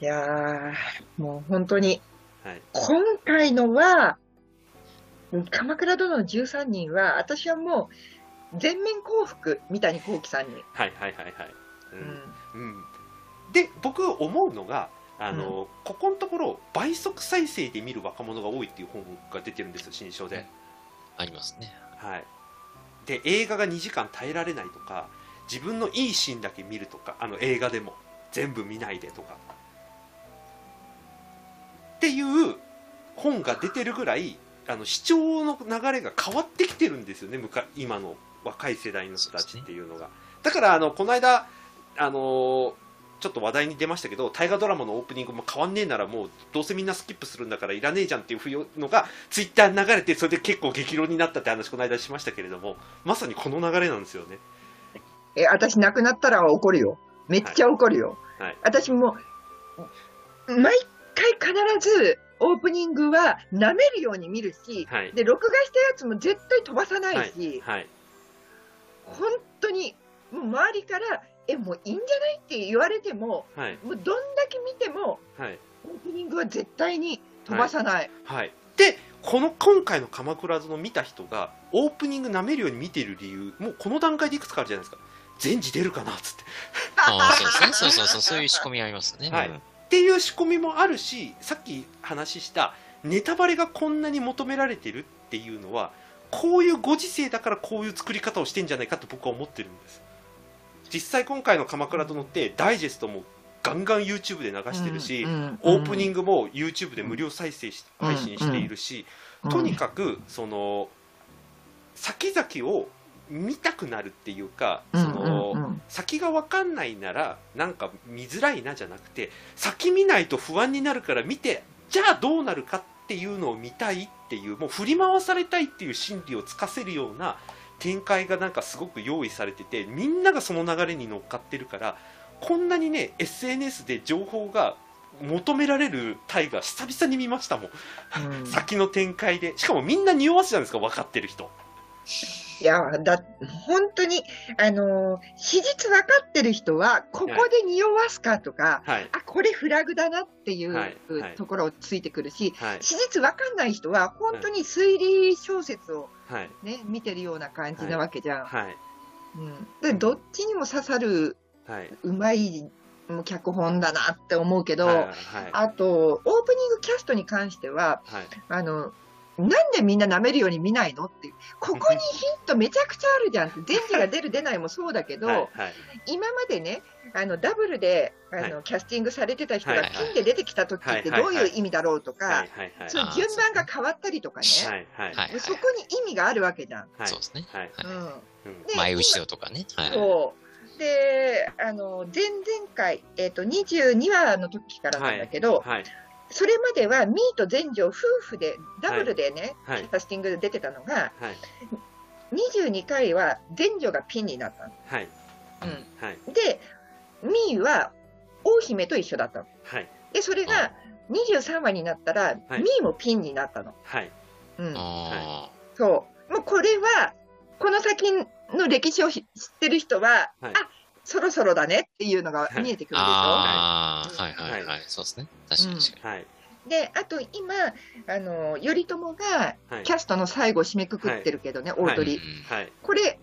いやー、もう本当に、はい。今回のは、鎌倉殿の13人は、私はもう、全面降伏、三谷幸喜さんに。はいはいはいはい。ううんん。うん、で僕思うのがあの、ここのところ倍速再生で見る若者が多いっていう本が出てるんですよ新書で、ありますね。はい、で映画が2時間耐えられないとか自分のいいシーンだけ見るとかあの映画でも全部見ないでとかっていう本が出てるぐらいあの視聴の流れが変わってきてるんですよね今の若い世代の人たちっていうのが、だからあのこの間あのーちょっと話題に出ましたけど大河ドラマのオープニングも変わんねえならもうどうせみんなスキップするんだからいらねえじゃんっていうのがツイッターに流れてそれで結構激論になったって話この間しましたけれどもまさにこの流れなんですよねえ、私亡くなったら怒るよ。めっちゃ怒るよ。はい私も、毎回必ず、オープニングは舐めるように見るし、はい。で、録画したやつも絶対飛ばさないし、はい。本当に、もう周りから、え、もういいんじゃない？って言われても、はい。もうどんだけ見ても、はい。オープニングは絶対に飛ばさない。はい。でこの今回の「鎌倉殿」見た人がオープニング舐めるように見てる理由もうこの段階でいくつかあるじゃないですか。全時出るかなっつって。ああ、そうですね。そうそうそう。そういう仕込みありますね。はい。うんっていう仕込みもあるしさっき話したネタバレがこんなに求められてるっていうのはこういうご時世だからこういう作り方をしてんじゃないかと僕は思ってるんです。実際今回の「鎌倉殿」ってダイジェストもガンガン YouTube で流してるし、オープニング、グも YouTube で無料再生しうん配信しているし、うん。とにかくその先々を見たくなるっていうか、うんそのうん。うん先が分かんないならなんか見づらいなじゃなくて先見ないと不安になるから見てじゃあどうなるかっていうのを見たいっていうもう振り回されたいっていう心理をつかせるような展開がなんかすごく用意されててみんながその流れに乗っかってるからこんなにね SNS で情報が求められるタイが久々に見ましたもん、うん。先の展開で。しかもみんな匂わすじゃないですか分かってる人いや、だ、本当に、あのー史実分かってる人は、ここで匂わすかとか、はい。あ、これフラグだなっていう、はい。はい。ところをついてくるし、はい。史実分かんない人は、本当に推理小説をはい。ね、見てるような感じなわけじゃん。はい。うん、で、どっちにも刺さる、はい。うまい、脚本だなって思うけど、はい。はい。あと、オープニングキャストに関しては、はい。あの、なんでみんな舐めるように見ないのっていう。ここにヒントめちゃくちゃあるじゃんって。電磁が出る出ないもそうだけど、はいはい今までね、あの、ダブルで、あの、はキャスティングされてた人がはいはいピンで出てきた時ってどういう意味だろうとかはい、はいはいそういう順番が変わったりとかね、はいはいはいはいそこに意味があるわけじゃん。はいそうですね。はいうん。うんで前後ろとかね。はい。そう。で、あの、前々回、えっ、と、22話の時からなんだけど、はいそれまではミーと全女夫婦で、ダブルでね、はい。キャスティングで出てたのが、はい。22回は全女がピンになったの。はい。うん。はい。で、ミーは大姫と一緒だったの。はい。で、それが23話になったら、はい。ミーもピンになったの。はい。うん、あそう。もうこれは、この先の歴史を知ってる人は、はい。あそろそろだねっていうのが見えてくるでしょ？あー、ははいはいはい。そうですね。確かに確かはい。で、あと今、あの、頼朝がはい。キャストの最後締めくくってるけどね、大に。鳥。うんはい。これ、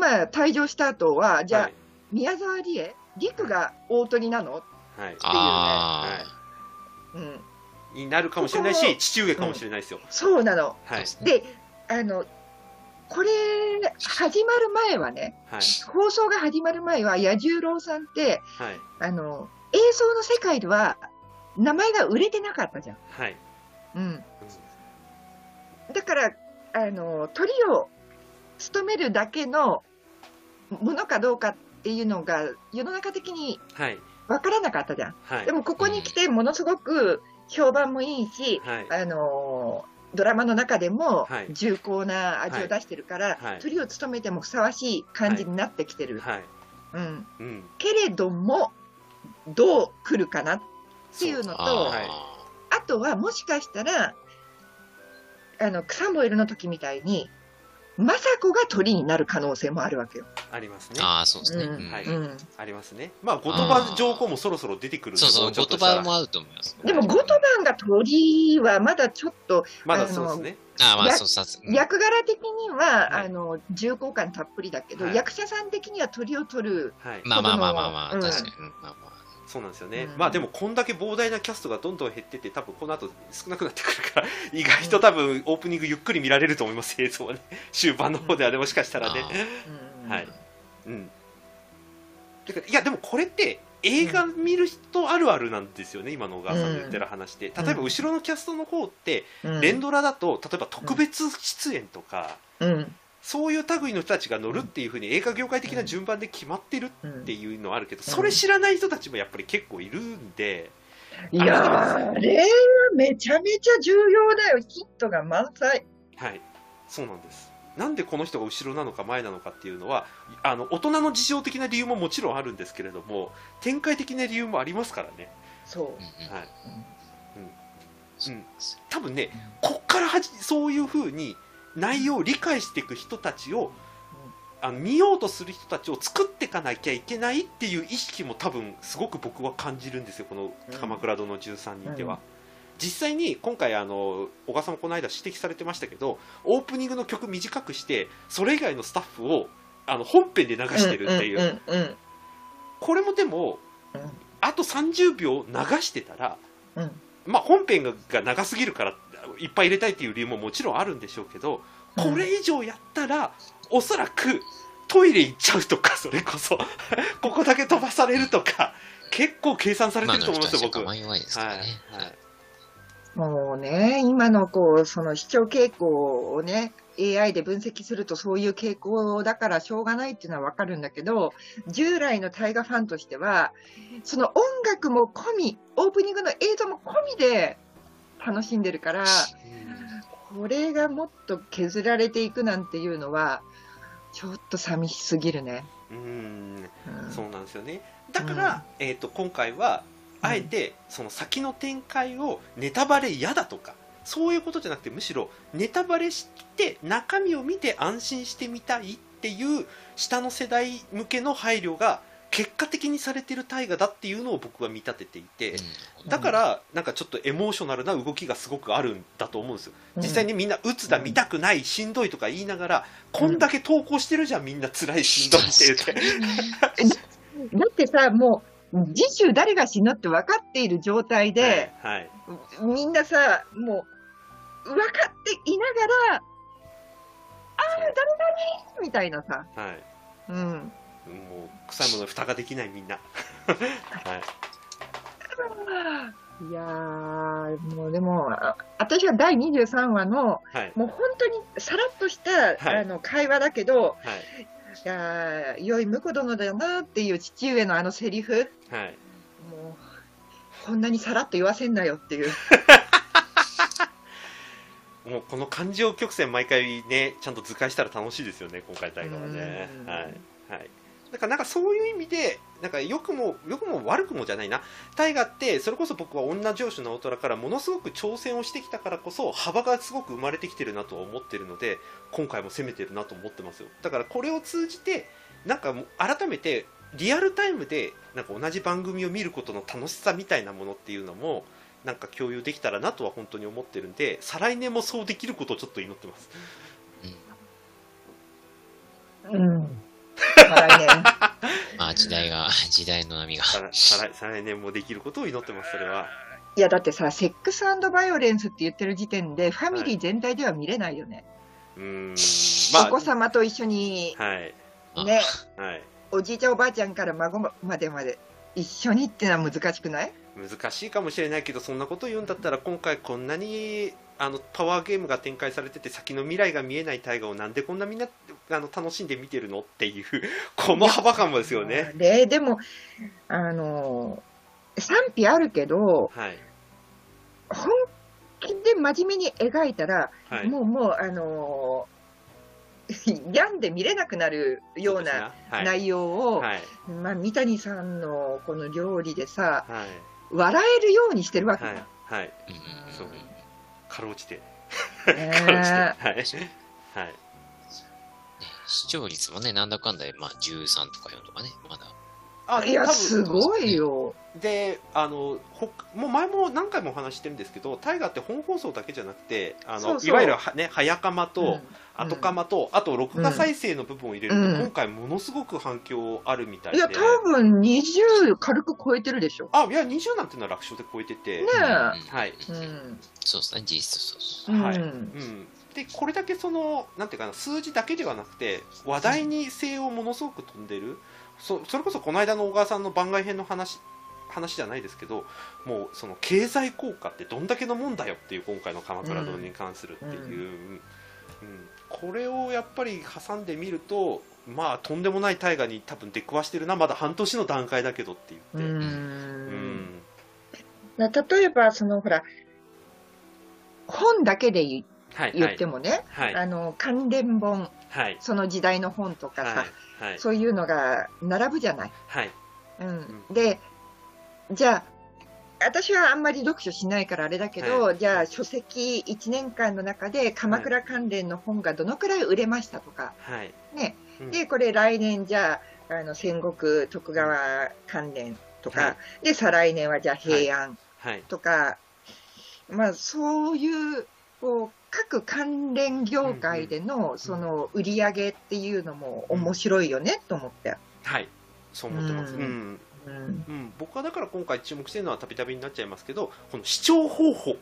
まあ、退場した後は、じゃあ、はい。宮沢りえ、陸が大鳥なの？はい。あうん。になるかもしれないここし父上かもしれないですよ。そうなの。あ。はい。そうですね。で、あの、これ、始まる前はね、はい。放送が始まる前は、彌十郎さんって、はい。あの、映像の世界では、名前が売れてなかったじゃん。はい。うん。だから、あの、鳥を務めるだけのものかどうかっていうのが、世の中的にはい。分からなかったじゃん。はい。でも、ここに来て、ものすごく評判もいいし、はい。あのドラマの中でもはい。重厚な味を出してるから、はい。鳥を務めてもふさわしい感じになってきてる。はい。うん、うん。けれども、どう来るかなっていうのと、あはい。あとはもしかしたら、あの、草燃えるの時みたいに、政子が鳥になる可能性もあるわけよ。ありますね。ああ、そうですね。はい。うん、ありますね。まあ後鳥羽上皇もそろそろ出てくるんでそうそう、もちょゴっとしたら。トバもあると思います。でも、ゴトバンが鳥はまだちょっと、まだそうですね。ああ、まあ、やそうさ役柄的には、はい。あの重厚感たっぷりだけど、はい。役者さん的には鳥を取る、はい。まあまあまあまあまあ、うん。確かに。うんまあまあ。そうなんですよね、うん。まあでもこんだけ膨大なキャストがどんどん減ってて多分この後少なくなってくるから 意外と多分オープニングゆっくり見られると思います映像はね。終盤の方では。ねもしかしたらね。うん。はい。うん。てかいやでもこれって映画見る人あるあるなんですよね、今の小川さんの言ってる話で、例えば後ろのキャストの方って、うん。連ドラだと例えば特別出演とか、うんそういう類の人たちが乗るっていうふうに映画業界的な順番で決まってるうんっていうのはあるけど、それ知らない人たちもやっぱり結構いるんで、いやー、あれはめちゃめちゃ重要だよ、ヒットが満載。はい、そうなんです。なんでこの人が後ろなのか前なのかっていうのはあの大人の事情的な理由ももちろんあるんですけれども展開的な理由もありますからね、そう。はい、そううん。多分ねこっからはじそういうふうに内容を理解していく人たちをあの見ようとする人たちを作っていかなきゃいけないっていう意識も多分すごく僕は感じるんですよこの「鎌倉殿の13人」では。うん。実際に今回あの小川さんもこの間指摘されてましたけどオープニングの曲短くしてそれ以外のスタッフをあの本編で流してるっていう、これもでもうん。あと30秒流してたら、うん。まあ、本編がが長すぎるからいっぱい入れたいっていう理由ももちろんあるんでしょうけどこれ以上やったらおそらくトイレ行っちゃうとかそれこそ ここだけ飛ばされるとか結構計算されてると思いますよ僕。は弱い。もうね、今のこうその視聴傾向をね、AI で分析するとそういう傾向だからしょうがないっていうのはわかるんだけど、従来の大河ファンとしては、その音楽も込み、オープニングの映像も込みで楽しんでるから、これがもっと削られていくなんていうのは、ちょっと寂しすぎるね。うん。うん。そうなんですよね。だから、えー、と今回はあえてその先の展開をネタバレ嫌だとかそういうことじゃなくてむしろネタバレして中身を見て安心してみたいっていう下の世代向けの配慮が結果的にされてる大河だっていうのを僕は見立てていて、うん。だからなんかちょっとエモーショナルな動きがすごくあるんだと思うんですよ。実際にみんな鬱だ見たくないしんどいとか言いながらこんだけ投稿してるじゃんみんな辛いしんどいって。言ってだってさ、もう、次週誰が死ぬって分かっている状態で、はいはい。みんなさ、もう、分かっていながら、ああ、誰々みたいなさ、はい。うん。もう臭いものに蓋ができないみんな。はい。いやー、もうでも、あ私は第23話の、はい。もう本当にさらっとした、はいあの会話だけど、はい。いやー、良い婿殿だよなっていう父上のあのセリフ、はい。もう、こんなにさらっと言わせんなよっていう。もうこの感情曲線毎回ね、ちゃんと図解したら楽しいですよね、今回大河はねうん。はい。はい。だからなんかそういう意味で、なんか良くも、良くも悪くもじゃないな。大河って、それこそ僕は女上司の大虎からものすごく挑戦をしてきたからこそ、幅がすごく生まれてきてるなとは思ってるので、今回も攻めてるなと思ってますよ。だからこれを通じて、なんか改めて、リアルタイムでなんか同じ番組を見ることの楽しさみたいなものっていうのもなんか共有できたらなとは本当に思ってるんで再来年もそうできることをちょっと祈ってますうん。来年。まあ時代が、時代の波が。再来再来年もできることを祈ってますそれは。いや、だってさ、セックスバイオレンスって言ってる時点で、ファミリー全体では見れないよね。うーん。まお子様と一緒にあ、はい。あ。ね、はい。おじいちゃんおばあちゃんから孫までまで一緒にってのは難しくない？難しいかもしれないけどそんなこと言うんだったら今回こんなにあのパワーゲームが展開されてて先の未来が見えない大河をなんでこんなみんなあの楽しんで見てるのっていう この幅感もですよね。で、でも、あの、賛否あるけど、はい。本気で真面目に描いたら、はい。もう、もう、あの、病んで見れなくなるような内容を、はい。まあ、三谷さんのこの料理でさ、はい。笑えるようにしてるわけはい。だ。はい。うん。そうかろうじて。ねかろうじて。はい。はい。視聴率もね、なんだかんだで、まあ、13とか4とかね、まだ。あいや、すごいよ。であのほもう前も何回もお話ししてるんですけど大河って本放送だけじゃなくてあのそうそう。いわゆるは、ね、早かまと、うん。後かまとあと録画再生の部分を入れると、うん。今回ものすごく反響あるみたいで。いや、多分20軽く超えてるでしょ。あいや20なんていうのは楽勝で超えてて、ねうん。はい、うん。そうですね、実質そうそう。はい。うん。うん、でこれだけそのなんていうかな数字だけではなくて話題に性をものすごく飛んでるそそれこそこの間の小川さんの番外編の話話じゃないですけどもうその経済効果ってどんだけのもんだよっていう今回の「鎌倉殿」に関するっていう、うん。これをやっぱり挟んでみるとまあとんでもない大河に多分出くわしてるなまだ半年の段階だけどってう言って、うん。ん。な例えば、そのほら、本だけで言はい。言ってもね、はい。あの関連本、はい。その時代の本とかさ、はいはい。そういうのが並ぶじゃない。はい。うん、で、じゃあ、私はあんまり読書しないからあれだけど、じゃあ書籍1年間の中で鎌倉関連の本がどのくらい売れましたとか、はい。ね、うん。で、これ来年じゃあ、あの戦国徳川関連とか、はい。で、再来年はじゃあ平安はい。とか、まあそういう、こう、各関連業界でのその売り上げっていうのも面白いよねと思って。はい。そう思ってます、うん。うん。うん。うん、僕はだから今回注目してるのはたびたびになっちゃいますけどこの視聴方法、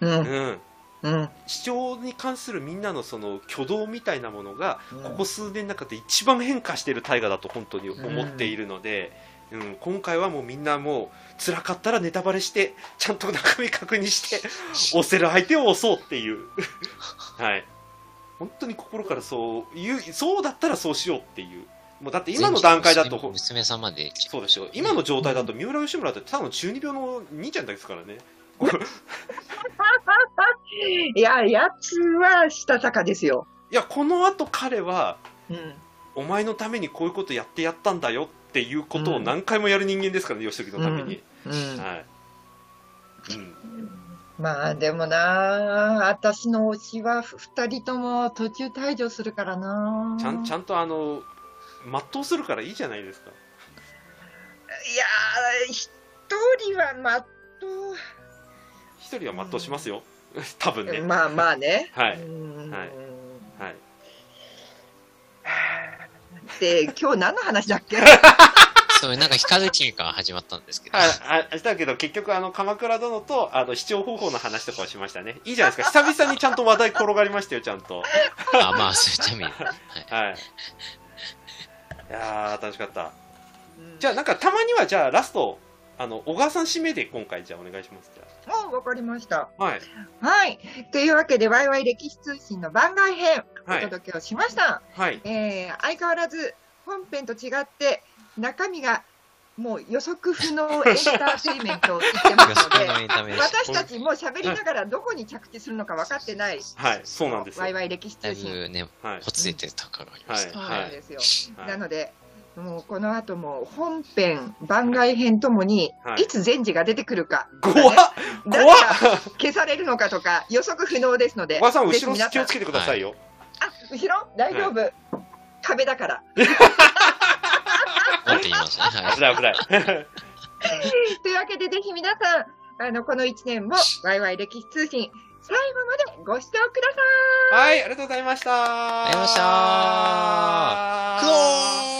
うん。うん、うん。視聴に関するみんなのその挙動みたいなものがうん。ここ数年の中で一番変化している大河だと本当に思っているので、うん今回はもうみんなもう辛かったらネタバレしてちゃんと中身確認して押せる相手を押そうっていう はい本当に心からそういうそうだったらそうしようっていうもうだって今の段階だと娘さんまで。そうですよ今の状態だと三浦義村ってただの中二病の兄ちゃんですからね いや、やつはしたたかですよ。いやこのあと彼はうん。お前のためにこういうことやってやったんだよっていうことを何回もやる人間ですからね、義時のために、うん。はい、うん、まあでもな私の推しは二人とも途中退場するからな。ちゃんちゃんとあの全うするからいいじゃないですか。いやー、一人はまっ一人は全うしますよ。多分ね、と、まあまあね。はい。うん。はい。はい、で、今日何の話だっけ？そう、なんか光期が始まったんですけど。ああだけど結局あの鎌倉殿とあの視聴方法の話とかをしましたね。いいじゃないですか。久々にちゃんと話題転がりましたよちゃんと。あ、まあ、そういった意味で。はい。はい。いやー楽しかった。じゃあなんかたまにはじゃあラストあの小川さん指名で今回じゃあお願いしますうわかりました。あはいはい。というわけで、ワイワイ歴史通信の番外編、おはい届けをしました。はいえー相変わらず本編と違って、中身がもう予測不能エンターテインメントを言ってますので、私たちも喋りながらどこに着地するのか分かってない、はいそうなんですよワイワイ歴史だい通信。ぶね、はいほつれてるところがありました。そうはいなんですよ。はいなので、もうこの後も本編、番外編ともに、はい。いつ前時が出てくるか、怖っ。誰怖っ。が消されるのかとか予測不能ですので、小川さん後ろ気をつけてくださいよ。あ、後ろ？大丈夫、壁だから。なんて言いますね。はい。危ない危ない。というわけで、ぜひ皆さん、あの、この1年も、ワイワイ歴史通信、最後までご視聴ください。はいありがとうございました。ありがとうございました